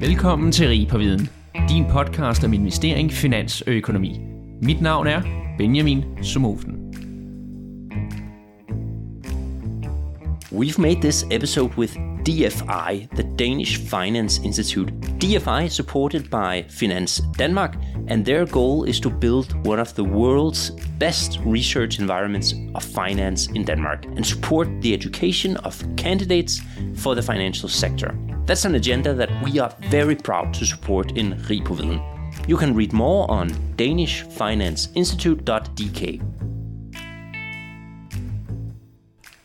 Velkommen til Rig på Viden, din podcast om investering, finans og økonomi. Mit navn er Benjamin Sumofen. We've made this episode with DFI, the Danish Finance Institute. DFI is supported by Finance Denmark, and their goal is to build one of the world's best research environments of finance in Denmark and support the education of candidates for the financial sector. That's an agenda that we are very proud to support in Rig. You can read more on danishfinanceinstitute.dk.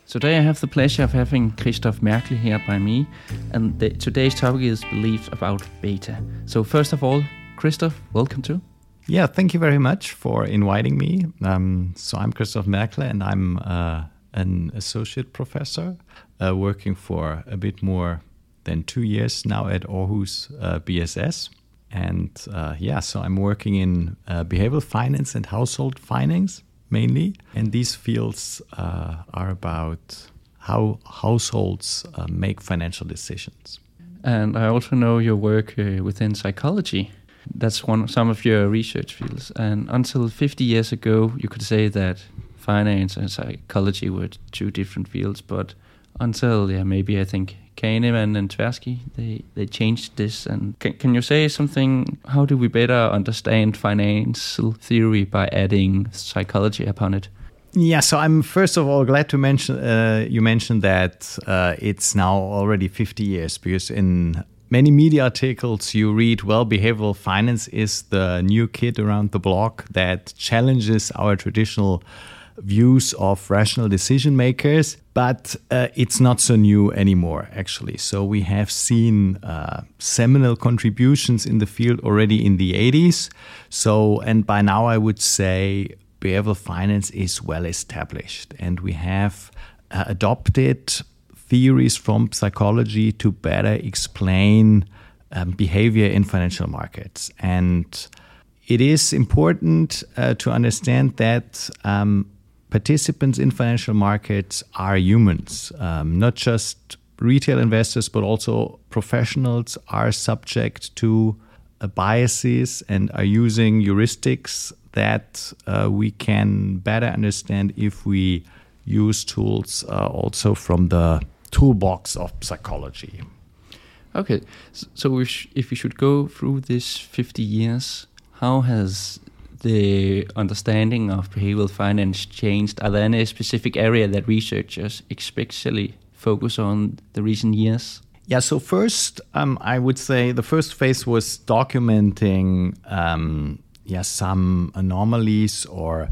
Today I have the pleasure of having Christoph Merkle here by me, and the, today's topic is beliefs about beta. So first of all, Christoph, welcome to. Yeah, thank you very much for inviting me. Um, so I'm Christoph Merkle, and I'm uh, an associate professor uh, working for a bit more two years now at Aarhus uh, BSS. And uh, yeah, so I'm working in uh, behavioral finance and household finance mainly. And these fields are about how households make financial decisions. And I also know your work within psychology. That's one some of your research fields. And until 50 years ago, you could say that finance and psychology were two different fields. But until yeah, maybe I think Kahneman and Tversky, they, they changed this. And can, can you say something? How do we better understand financial theory by adding psychology upon it? Yeah, so I'm first of all glad to mention uh, you mentioned that uh, it's now already 50 years because in many media articles you read, well, behavioral finance is the new kid around the block that challenges our traditional views of rational decision makers, but uh, it's not so new anymore, actually. So we have seen uh, seminal contributions in the field already in the 80s. So, and by now I would say behavioral finance is well established, and we have uh, adopted theories from psychology to better explain um, behavior in financial markets. And it is important uh, to understand that um, participants in financial markets are humans, um, not just retail investors, but also professionals are subject to uh, biases and are using heuristics that uh, we can better understand if we use tools uh, also from the toolbox of psychology. Okay, so if we should go through this 50 years, how has the understanding of behavioral finance changed? Are there any specific area that researchers especially focus on the recent years? Yeah, so first, um, I would say the first phase was documenting um, yeah, some anomalies or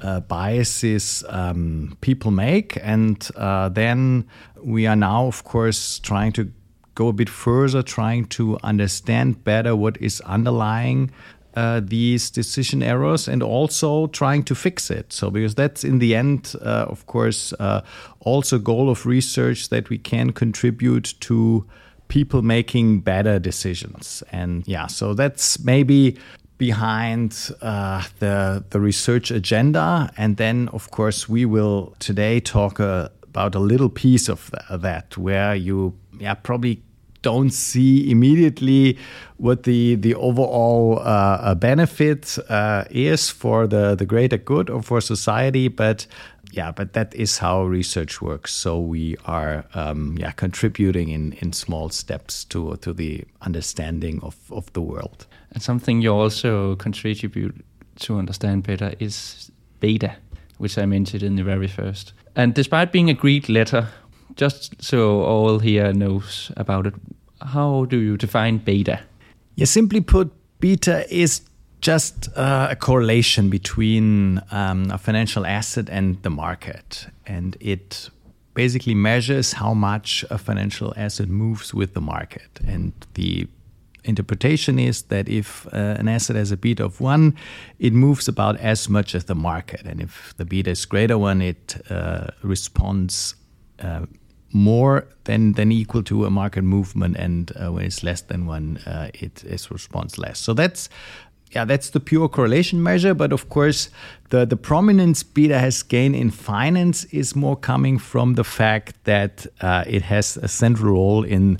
uh, biases um, people make. And uh, then we are now, of course, trying to go a bit further, trying to understand better what is underlying uh, these decision errors and also trying to fix it. So, because that's in the end, uh, of course, uh, also goal of research that we can contribute to people making better decisions. And yeah, so that's maybe behind uh, the the research agenda. And then, of course, we will today talk uh, about a little piece of that where you yeah probably don't see immediately what the the overall uh, uh, benefit uh, is for the the greater good or for society, but yeah, but that is how research works. So we are um, yeah contributing in in small steps to to the understanding of of the world. And something you also contribute to understand better is beta, which I mentioned in the very first. And despite being a Greek letter, just so all here knows about it, how do you define beta? Yeah, simply put, beta is just uh, a correlation between um, a financial asset and the market. And it basically measures how much a financial asset moves with the market. And the interpretation is that if uh, an asset has a beta of one, it moves about as much as the market. And if the beta is greater one, it uh, responds uh, more than than equal to a market movement, and uh, when it's less than one, uh, it is response less. So that's yeah, that's the pure correlation measure. But of course, the the prominence beta has gained in finance is more coming from the fact that uh, it has a central role in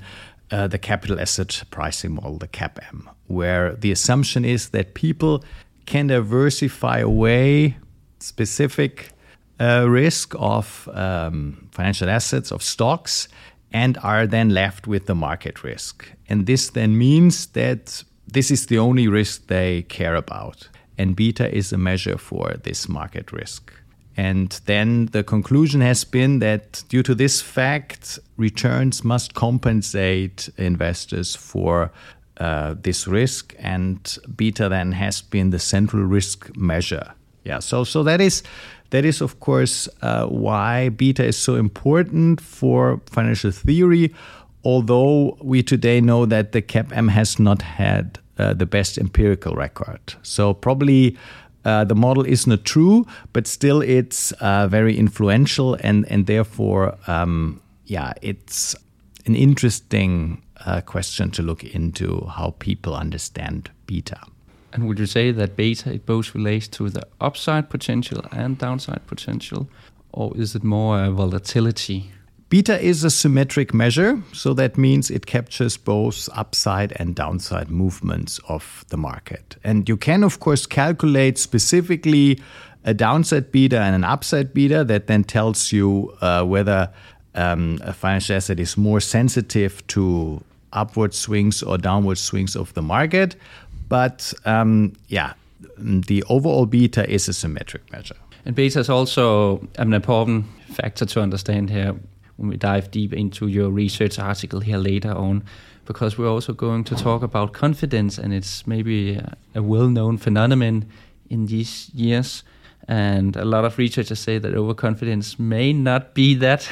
uh, the capital asset pricing model, the CAPM, where the assumption is that people can diversify away specific uh, risk of um, financial assets, of stocks, and are then left with the market risk. And this then means that this is the only risk they care about. And beta is a measure for this market risk. And then the conclusion has been that due to this fact, returns must compensate investors for uh, this risk, and beta then has been the central risk measure. Yeah, so so that is that is of course uh, why beta is so important for financial theory. Although we today know that the CAPM has not had uh, the best empirical record, so probably uh, the model is not true, but still it's uh, very influential and and therefore um, yeah, it's an interesting uh, question to look into how people understand beta. And would you say that beta it both relates to the upside potential and downside potential, or is it more a volatility Beta is a symmetric measure, so that means it captures both upside and downside movements of the market. And you can, of course, calculate specifically a downside beta and an upside beta that then tells you uh, whether um, a financial asset is more sensitive to upward swings or downward swings of the market. But um, yeah, the overall beta is a symmetric measure. And beta is also an important factor to understand here when we dive deep into your research article here later on, because we're also going to talk about confidence, and it's maybe a, a well-known phenomenon in these years. And a lot of researchers say that overconfidence may not be that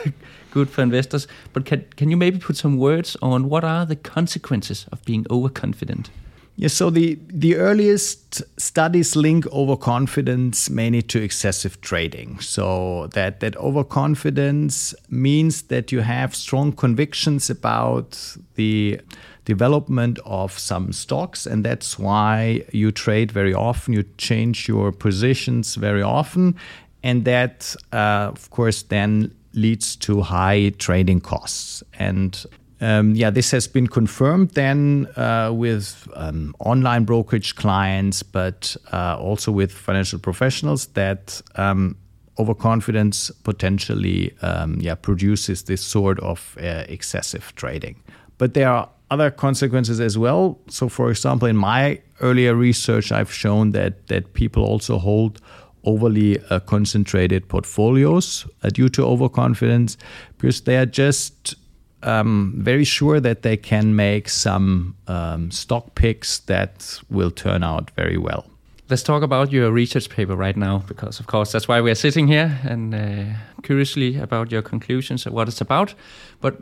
good for investors. But can, can you maybe put some words on what are the consequences of being overconfident? Yes, so the, the earliest studies link overconfidence mainly to excessive trading. So that, that overconfidence means that you have strong convictions about the development of some stocks, and that's why you trade very often, you change your positions very often, and that, uh, of course, then leads to high trading costs. And um, yeah, this has been confirmed then uh, with um, online brokerage clients, but uh, also with financial professionals that um, overconfidence potentially um, yeah, produces this sort of uh, excessive trading. But there are other consequences as well. So, for example, in my earlier research, I've shown that that people also hold overly uh, concentrated portfolios uh, due to overconfidence because they are just um, very sure that they can make some um, stock picks that will turn out very well. Let's talk about your research paper right now, because of course that's why we're sitting here and uh, curiously about your conclusions and what it's about. But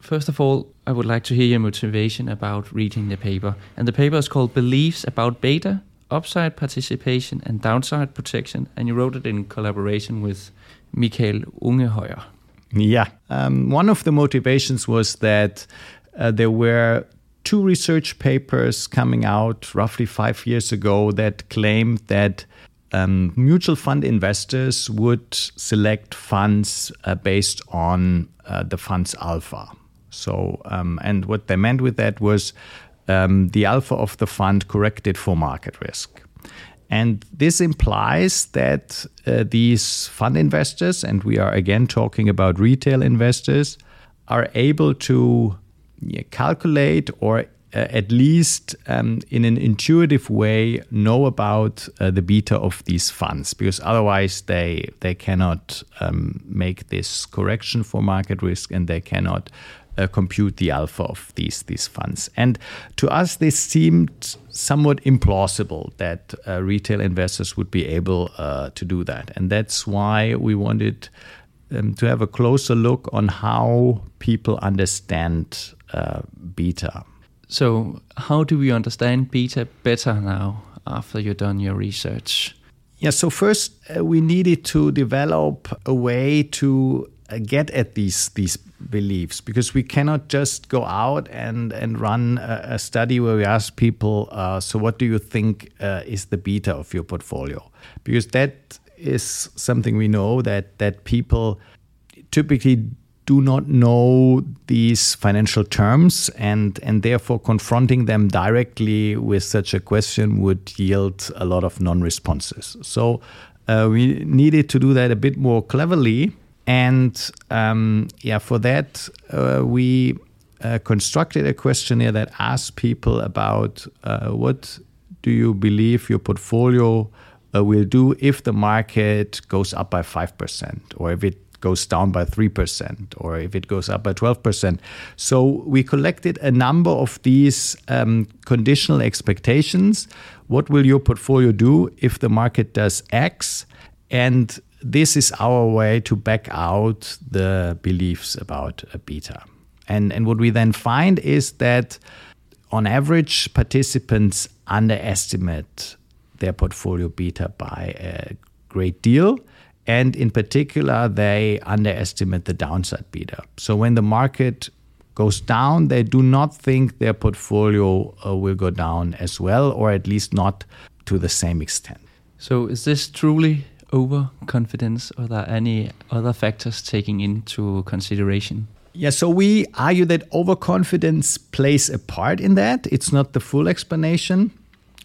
first of all, I would like to hear your motivation about reading the paper. And the paper is called Beliefs About Beta, Upside Participation and Downside Protection. And you wrote it in collaboration with Michael Ungeheuer. Yeah. Um, one of the motivations was that uh, there were two research papers coming out roughly five years ago that claimed that um, mutual fund investors would select funds uh, based on uh, the fund's alpha. So, um, and what they meant with that was um, the alpha of the fund corrected for market risk. And this implies that uh, these fund investors, and we are again talking about retail investors, are able to yeah, calculate or uh, at least um, in an intuitive way know about uh, the beta of these funds. Because otherwise they they cannot um, make this correction for market risk and they cannot uh, compute the alpha of these these funds. And to us, this seemed somewhat implausible that uh, retail investors would be able uh, to do that, and that's why we wanted. Um, to have a closer look on how people understand uh, beta. So, how do we understand beta better now after you've done your research? Yeah, so first uh, we needed to develop a way to uh, get at these these beliefs because we cannot just go out and and run a, a study where we ask people uh, so what do you think uh, is the beta of your portfolio? Because that is something we know that that people typically do not know these financial terms and and therefore confronting them directly with such a question would yield a lot of non-responses. So uh, we needed to do that a bit more cleverly and um, yeah for that uh, we uh, constructed a questionnaire that asked people about uh, what do you believe your portfolio uh, will do if the market goes up by 5% or if it goes down by 3% or if it goes up by 12%. So we collected a number of these um, conditional expectations. What will your portfolio do if the market does X? And this is our way to back out the beliefs about a beta. And, and what we then find is that on average, participants underestimate their portfolio beta by a great deal. And in particular, they underestimate the downside beta. So when the market goes down, they do not think their portfolio uh, will go down as well, or at least not to the same extent. So is this truly overconfidence, or are there any other factors taking into consideration? Yeah, so we argue that overconfidence plays a part in that. It's not the full explanation.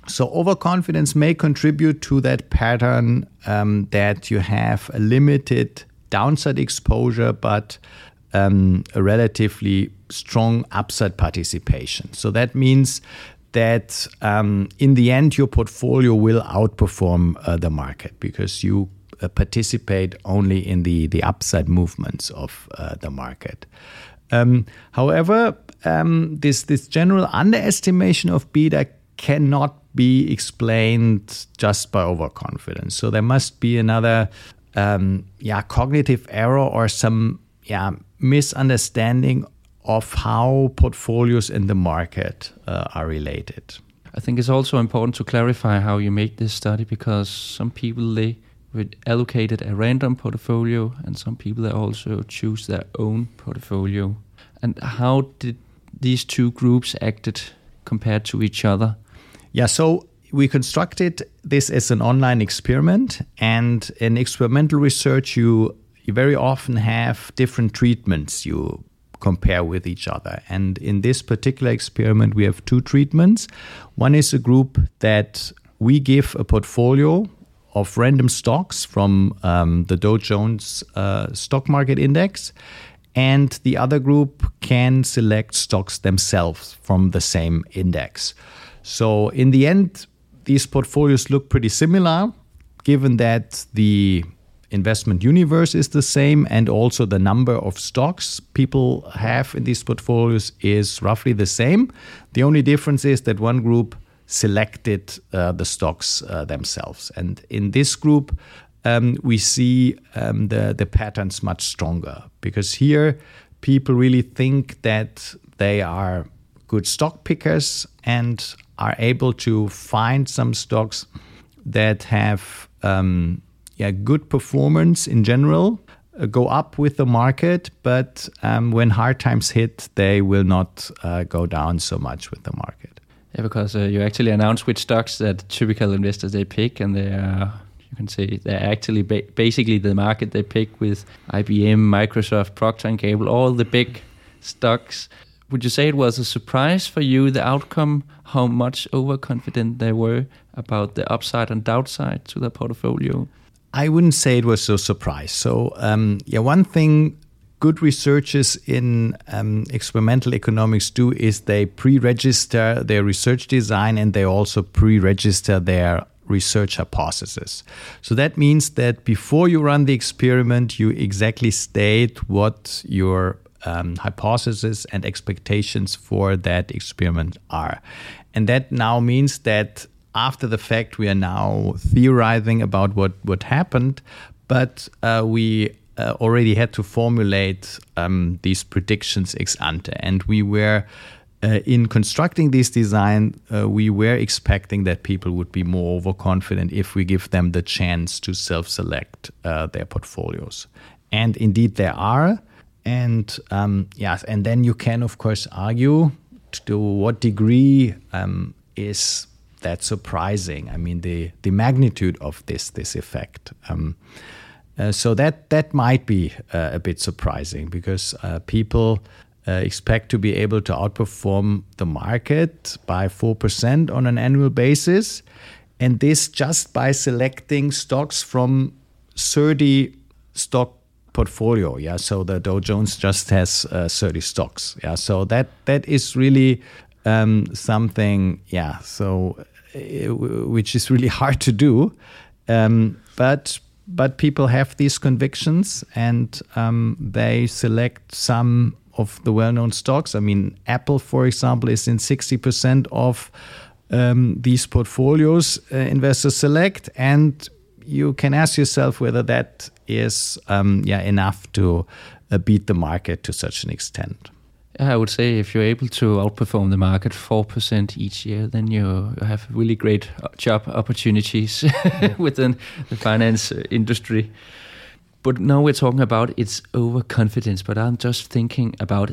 So, overconfidence may contribute to that pattern um, that you have a limited downside exposure, but um, a relatively strong upside participation. So, that means that um, in the end, your portfolio will outperform uh, the market because you uh, participate only in the, the upside movements of uh, the market. Um, however, um, this, this general underestimation of beta cannot be explained just by overconfidence. So there must be another, um, yeah, cognitive error or some, yeah, misunderstanding of how portfolios in the market uh, are related. I think it's also important to clarify how you make this study because some people they would allocated a random portfolio and some people they also choose their own portfolio. And how did these two groups acted compared to each other? Yeah, so we constructed this as an online experiment, and in experimental research, you you very often have different treatments you compare with each other. And in this particular experiment, we have two treatments. One is a group that we give a portfolio of random stocks from um, the Dow Jones uh, stock market index. And the other group can select stocks themselves from the same index. So in the end, these portfolios look pretty similar, given that the investment universe is the same and also the number of stocks people have in these portfolios is roughly the same. The only difference is that one group selected uh, the stocks uh, themselves. And in this group, um, we see um, the, the patterns much stronger because here people really think that they are good stock pickers and are able to find some stocks that have um, yeah, good performance in general, uh, go up with the market, but um, when hard times hit, they will not uh, go down so much with the market. Yeah, because uh, you actually announce which stocks that typical investors they pick, and they are you can say they're actually ba- basically the market they pick with IBM, Microsoft, Procter and Gamble, all the big stocks would you say it was a surprise for you the outcome how much overconfident they were about the upside and downside to their portfolio i wouldn't say it was so surprise so um, yeah one thing good researchers in um, experimental economics do is they pre-register their research design and they also pre-register their research hypothesis. So that means that before you run the experiment, you exactly state what your um, hypotheses and expectations for that experiment are. And that now means that after the fact, we are now theorizing about what, what happened, but uh, we uh, already had to formulate um, these predictions ex ante. And we were, uh, in constructing this design, uh, we were expecting that people would be more overconfident if we give them the chance to self select uh, their portfolios. And indeed, there are. And um, yes, and then you can, of course, argue to what degree um, is that surprising. I mean, the the magnitude of this this effect. Um, Uh, so that that might be uh, a bit surprising because uh, people uh, expect to be able to outperform the market by four percent on an annual basis, and this just by selecting stocks from 30 stock portfolio. Yeah, so the Dow Jones just has uh, 30 stocks. Yeah, so that that is really um, something. Yeah, so which is really hard to do, um, but but people have these convictions and um, they select some of the well-known stocks. I mean, Apple, for example, is in 60% of um, these portfolios uh, investors select, and you can ask yourself whether that is um, yeah enough to uh, beat the market to such an extent. I would say if you're able to outperform the market four percent each year, then you have really great uh, job opportunities within the finance uh, industry. But now we're talking about its overconfidence. But I'm just thinking about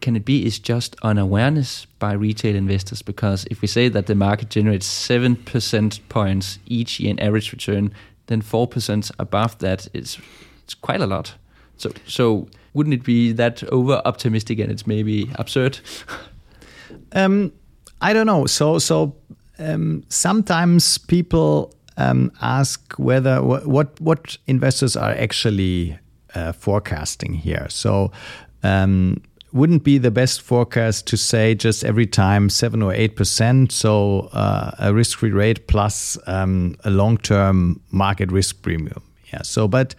can it be is just unawareness by retail investors? Because if we say that the market generates seven percent points each year in average return, then four percent above that is it's quite a lot. So so wouldn't it be that over optimistic and it's maybe absurd? um, I don't know. So so um, sometimes people um, ask whether what what investors are actually uh, forecasting here. So um, wouldn't be the best forecast to say just every time seven or eight percent, so uh, a risk-free rate plus um, a long-term market risk premium. Yeah. So, but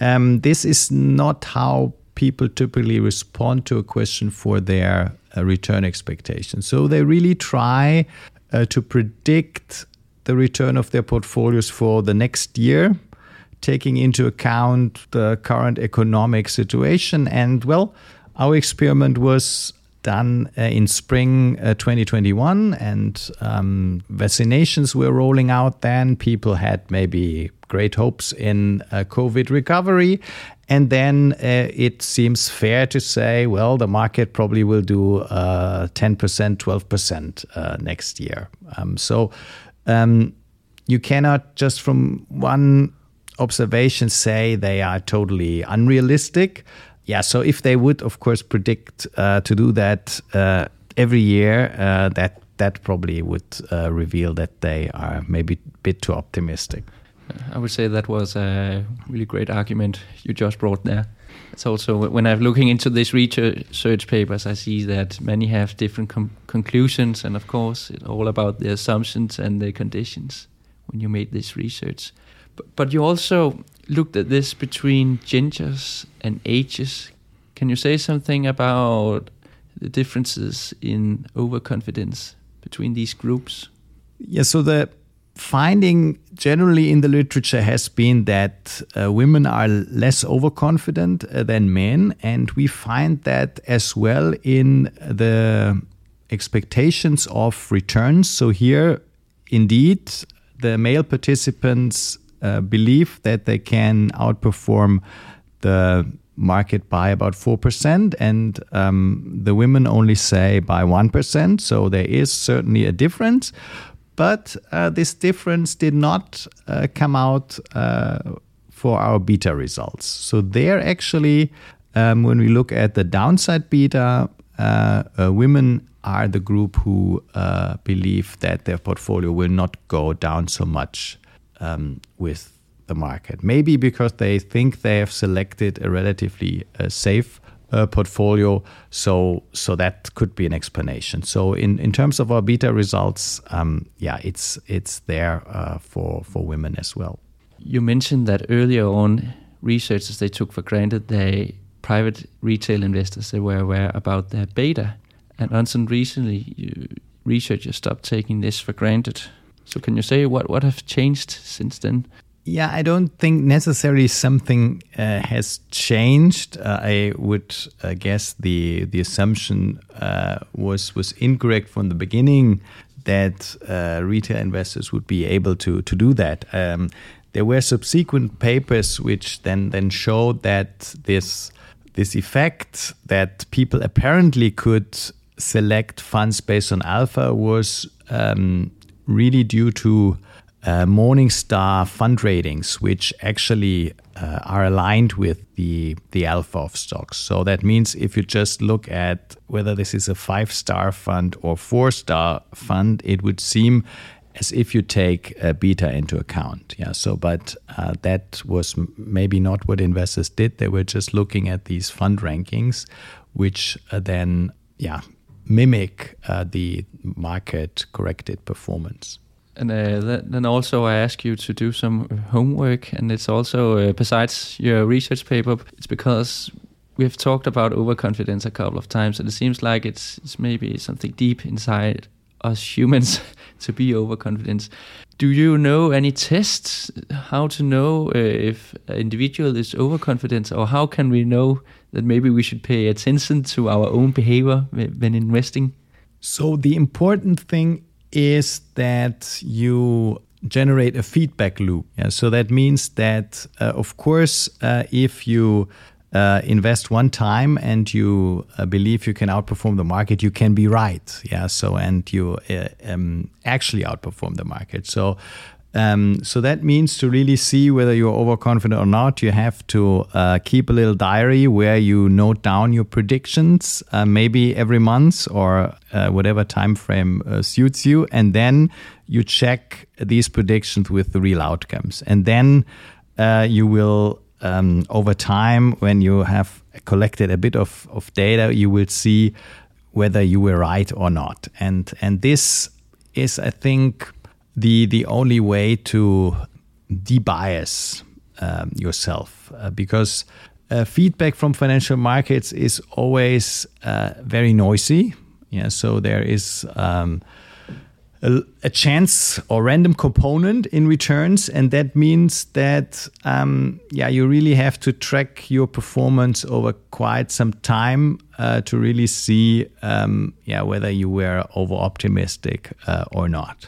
um, this is not how people typically respond to a question for their uh, return expectations. So they really try uh, to predict the return of their portfolios for the next year, taking into account the current economic situation and well our experiment was done uh, in spring uh, 2021, and um, vaccinations were rolling out then. People had maybe great hopes in uh, COVID recovery. And then uh, it seems fair to say, well, the market probably will do 10%, uh, 12% uh, next year. Um, so um, you cannot just from one observation say they are totally unrealistic yeah, so if they would, of course, predict uh, to do that uh, every year, uh, that that probably would uh, reveal that they are maybe a bit too optimistic. I would say that was a really great argument you just brought there. It's also when I'm looking into these research papers, I see that many have different conclusions, and of course, it's all about the assumptions and the conditions when you made this research. But, you also looked at this between genders and ages. Can you say something about the differences in overconfidence between these groups? Yeah, so the finding generally in the literature has been that uh, women are less overconfident uh, than men, and we find that as well in the expectations of returns. So, here, indeed, the male participants uh, believe that they can outperform the market by about 4%, and um, the women only say by 1%. So there is certainly a difference. But uh, this difference did not uh, come out uh, for our beta results. So there actually, um, when we look at the downside beta, uh, uh, women are the group who believe that their portfolio will not go down so much um, with the market. Maybe because they think they have selected a relatively uh, safe uh, portfolio. So, so that could be an explanation. So, in, in terms of our beta results, um, yeah, it's it's there uh, for for women as well. You mentioned that earlier on, researchers they took for granted they private retail investors they were aware about their beta, and until recently, you, researchers stopped taking this for granted. So can you say what what have changed since then? Yeah, I don't think necessarily something uh, has changed. Uh, I would uh, guess the the assumption uh, was was incorrect from the beginning that uh, retail investors would be able to to do that. Um, there were subsequent papers which then then showed that this this effect that people apparently could select funds based on alpha was um, really due to uh, Morningstar fund ratings, which actually uh, are aligned with the the alpha of stocks. So that means if you just look at whether this is a five star fund or four star fund, it would seem as if you take uh, beta into account. Yeah. So, but uh, that was maybe not what investors did. They were just looking at these fund rankings, which uh, then, yeah, mimic uh, the market corrected performance. And uh, then also I ask you to do some homework, and it's also uh, besides your research paper, it's because we've talked about overconfidence a couple of times, and it seems like it's, it's maybe something deep inside us humans to be overconfident. Do you know any tests how to know uh, if an individual is overconfident, or how can we know that maybe we should pay attention to our own behavior when investing? So the important thing is that you generate a feedback loop. Yeah? So that means that, uh, of course, uh, if you uh, invest one time and you uh, believe you can outperform the market, you can be right. Yeah. So and you uh, um, actually outperform the market. So. Um, so that means to really see whether you're overconfident or not, you have to uh, keep a little diary where you note down your predictions, uh, maybe every month or uh, whatever time frame suits you, and then you check these predictions with the real outcomes, and then you will um, over time, when you have collected a bit of, of data, you will see whether you were right or not. And and this is, I think, the the only way to debias um, yourself uh, because uh, feedback from financial markets is always uh, very noisy. Yeah, so there is. Um, a, chance or random component in returns, and that means that um, yeah, you really have to track your performance over quite some time uh, to really see um, yeah whether you were over optimistic uh, or not.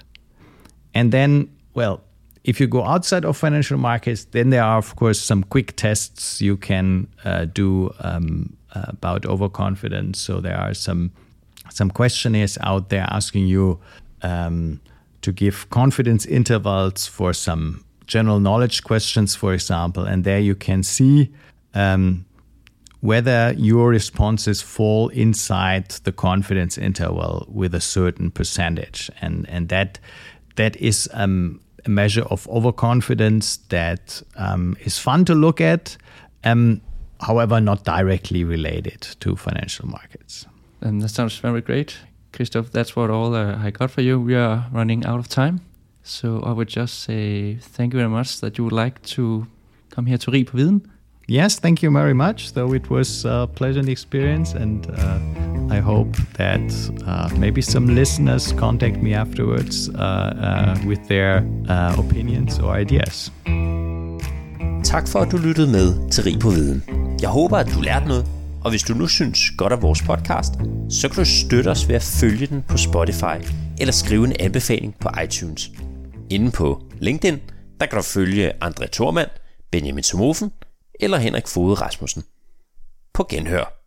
And then, well, if you go outside of financial markets, then there are of course some quick tests you can uh, do um, about overconfidence. So there are some some questionnaires out there asking you um, to give confidence intervals for some general knowledge questions, for example, and there you can see um, whether your responses fall inside the confidence interval with a certain percentage, and and that that is um, a measure of overconfidence that um, is fun to look at, um, however, not directly related to financial markets. And that sounds very great. Christoph, that's what all uh, I got for you. We are running out of time. So I would just say thank you very much that you would like to come here to Rig på Viden. Yes, thank you very much. Though it was a pleasant experience, and uh, I hope that uh, maybe some listeners contact me afterwards uh, uh with their uh, opinions or ideas. Tak for, at du lyttede med til Rig på Viden. Jeg håber, at du lærte noget, Og hvis du nu synes godt af vores podcast, så kan du støtte os ved at følge den på Spotify eller skrive en anbefaling på iTunes. Inden på LinkedIn, der kan du følge André Thormand, Benjamin Somofen eller Henrik Fode Rasmussen. På genhør.